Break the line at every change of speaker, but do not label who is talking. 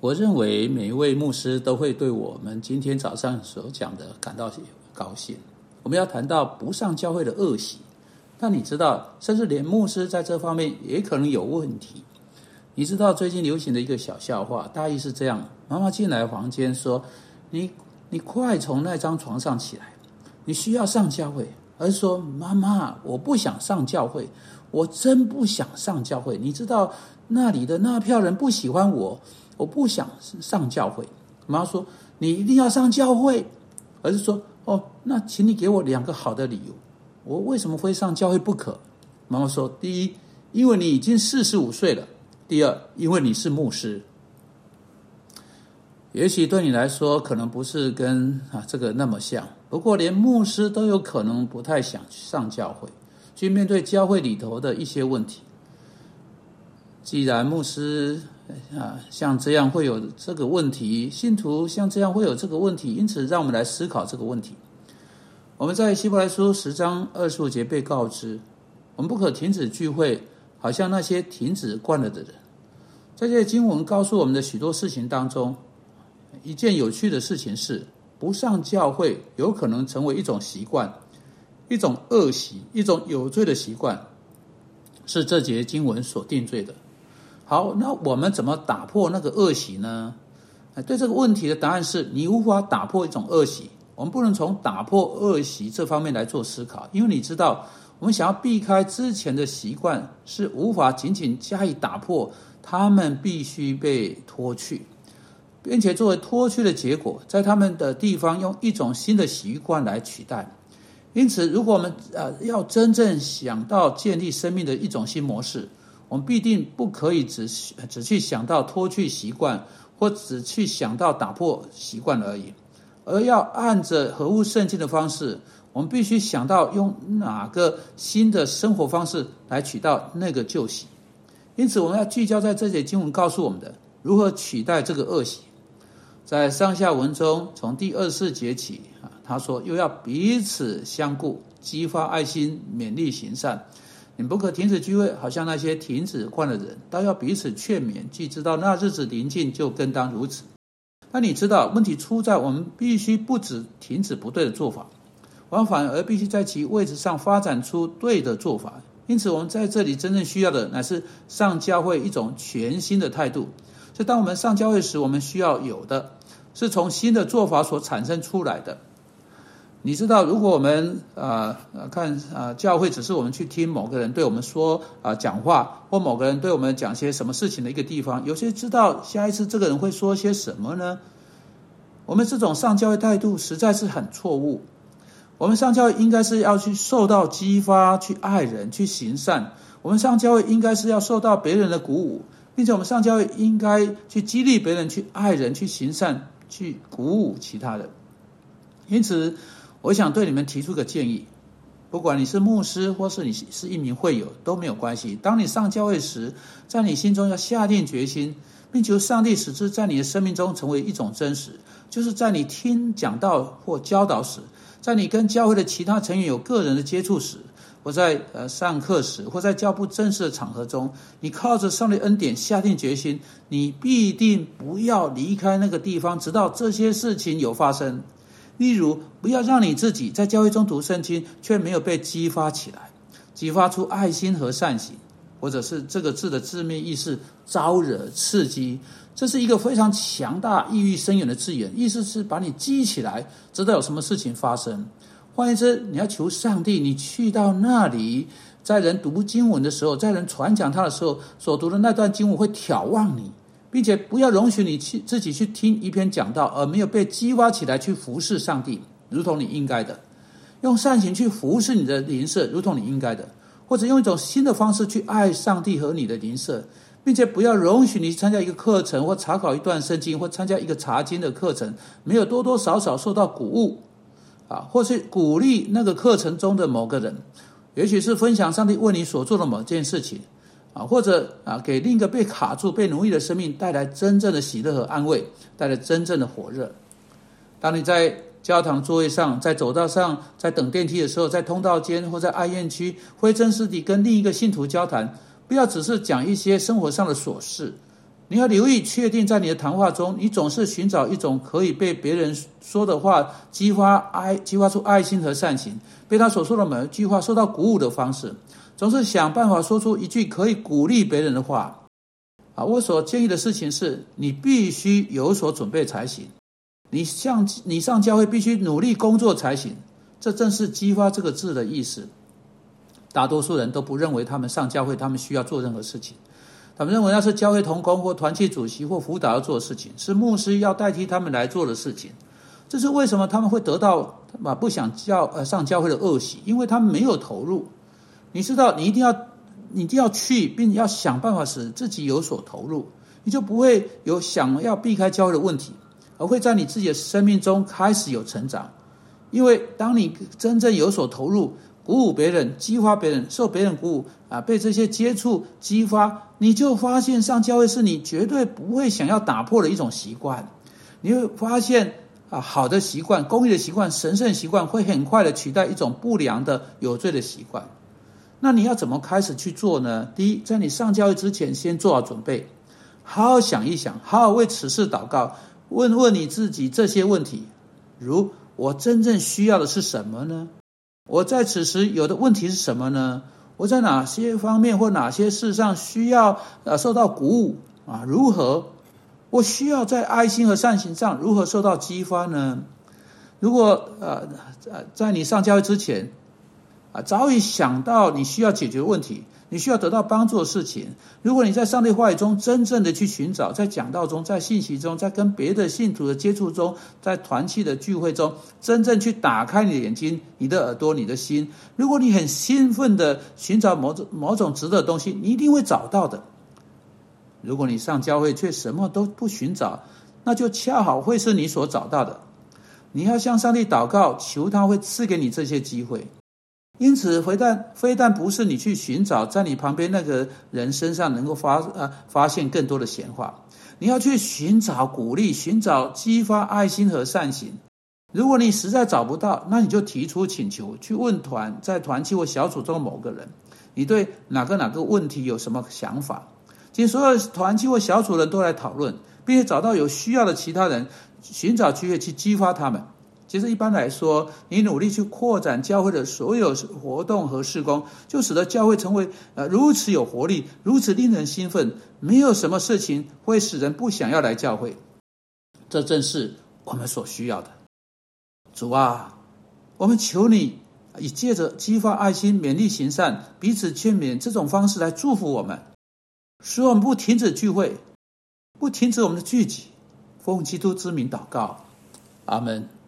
我认为每一位牧师都会对我们今天早上所讲的感到高兴。我们要谈到不上教会的恶习，但你知道，甚至连牧师在这方面也可能有问题。你知道最近流行的一个小笑话，大意是这样：妈妈进来房间说：“你你快从那张床上起来，你需要上教会。”而说：“妈妈，我不想上教会，我真不想上教会。你知道那里的那票人不喜欢我。”我不想上教会。妈妈说：“你一定要上教会。”儿子说：“哦，那请你给我两个好的理由，我为什么会上教会不可？”妈妈说：“第一，因为你已经四十五岁了；第二，因为你是牧师。也许对你来说，可能不是跟啊这个那么像。不过，连牧师都有可能不太想上教会，去面对教会里头的一些问题。既然牧师，啊，像这样会有这个问题，信徒像这样会有这个问题，因此让我们来思考这个问题。我们在希伯来书十章二十五节被告知，我们不可停止聚会，好像那些停止惯了的人。在这经文告诉我们的许多事情当中，一件有趣的事情是，不上教会有可能成为一种习惯，一种恶习，一种有罪的习惯，是这节经文所定罪的。好，那我们怎么打破那个恶习呢？对这个问题的答案是你无法打破一种恶习。我们不能从打破恶习这方面来做思考，因为你知道，我们想要避开之前的习惯，是无法仅仅加以打破，他们必须被脱去，并且作为脱去的结果，在他们的地方用一种新的习惯来取代。因此，如果我们呃要真正想到建立生命的一种新模式。我们必定不可以只只去想到脱去习惯，或只去想到打破习惯而已，而要按着合乎圣经的方式，我们必须想到用哪个新的生活方式来取到那个旧习。因此，我们要聚焦在这节经文告诉我们的如何取代这个恶习。在上下文中，从第二十四节起啊，他说又要彼此相顾，激发爱心，勉励行善。你不可停止聚会，好像那些停止惯的人，都要彼此劝勉。既知道那日子临近，就更当如此。那你知道问题出在我们必须不止停止不对的做法，我们反而必须在其位置上发展出对的做法。因此，我们在这里真正需要的乃是上教会一种全新的态度。所以，当我们上教会时，我们需要有的是从新的做法所产生出来的。你知道，如果我们啊看啊教会只是我们去听某个人对我们说啊讲话，或某个人对我们讲些什么事情的一个地方，有些知道下一次这个人会说些什么呢？我们这种上教会态度实在是很错误。我们上教会应该是要去受到激发，去爱人，去行善。我们上教会应该是要受到别人的鼓舞，并且我们上教会应该去激励别人，去爱人，去行善，去鼓舞其他人。因此。我想对你们提出个建议，不管你是牧师或是你是一名会友都没有关系。当你上教会时，在你心中要下定决心，并求上帝使之在你的生命中成为一种真实。就是在你听讲道或教导时，在你跟教会的其他成员有个人的接触时，或在呃上课时，或在教不正式的场合中，你靠着上帝恩典下定决心，你必定不要离开那个地方，直到这些事情有发生。例如，不要让你自己在教会中读圣经，却没有被激发起来，激发出爱心和善行，或者是这个字的字面意思招惹刺激，这是一个非常强大、意义深远的字眼，意思是把你激起来，知道有什么事情发生。换言之，你要求上帝，你去到那里，在人读经文的时候，在人传讲他的时候，所读的那段经文会眺望你。并且不要容许你去自己去听一篇讲道，而没有被激发起来去服侍上帝，如同你应该的；用善行去服侍你的邻舍，如同你应该的；或者用一种新的方式去爱上帝和你的邻舍，并且不要容许你参加一个课程或查考一段圣经或参加一个查经的课程，没有多多少少受到鼓舞，啊，或是鼓励那个课程中的某个人，也许是分享上帝为你所做的某件事情。啊，或者啊，给另一个被卡住、被奴役的生命带来真正的喜乐和安慰，带来真正的火热。当你在教堂座位上、在走道上、在等电梯的时候，在通道间或在爱宴区，会真实地跟另一个信徒交谈，不要只是讲一些生活上的琐事，你要留意，确定在你的谈话中，你总是寻找一种可以被别人说的话激发爱、激发出爱心和善行，被他所说的每一句话受到鼓舞的方式，总是想办法说出一句可以鼓励别人的话。啊，我所建议的事情是你必须有所准备才行，你向你上教会必须努力工作才行。这正是“激发”这个字的意思。大多数人都不认为他们上教会，他们需要做任何事情。他们认为那是教会同工或团契主席或辅导要做的事情，是牧师要代替他们来做的事情。这是为什么他们会得到啊不想教呃上教会的恶习？因为他们没有投入。你知道，你一定要你一定要去，并要想办法使自己有所投入，你就不会有想要避开教会的问题，而会在你自己的生命中开始有成长。因为当你真正有所投入。鼓舞别人，激发别人，受别人鼓舞啊！被这些接触激发，你就发现上教会是你绝对不会想要打破的一种习惯。你会发现啊，好的习惯、公益的习惯、神圣习惯，会很快的取代一种不良的有罪的习惯。那你要怎么开始去做呢？第一，在你上教会之前，先做好准备，好好想一想，好好为此事祷告，问问你自己这些问题：如我真正需要的是什么呢？我在此时有的问题是什么呢？我在哪些方面或哪些事上需要呃受到鼓舞啊？如何？我需要在爱心和善行上如何受到激发呢？如果呃呃在你上教会之前早已想到你需要解决问题。你需要得到帮助的事情，如果你在上帝话语中真正的去寻找，在讲道中，在信息中，在跟别的信徒的接触中，在团契的聚会中，真正去打开你的眼睛、你的耳朵、你的心。如果你很兴奋的寻找某种某种值得的东西，你一定会找到的。如果你上教会却什么都不寻找，那就恰好会是你所找到的。你要向上帝祷告，求他会赐给你这些机会。因此，非但非但不是你去寻找在你旁边那个人身上能够发呃发现更多的闲话，你要去寻找鼓励，寻找激发爱心和善行。如果你实在找不到，那你就提出请求，去问团在团契或小组中某个人，你对哪个哪个问题有什么想法？请所有团契或小组的人都来讨论，并且找到有需要的其他人，寻找机会去激发他们。其实一般来说，你努力去扩展教会的所有活动和事工，就使得教会成为呃如此有活力，如此令人兴奋。没有什么事情会使人不想要来教会。这正是我们所需要的。主啊，我们求你以借着激发爱心、勉励行善、彼此劝勉这种方式来祝福我们，使我们不停止聚会，不停止我们的聚集。奉基督之名祷告，阿门。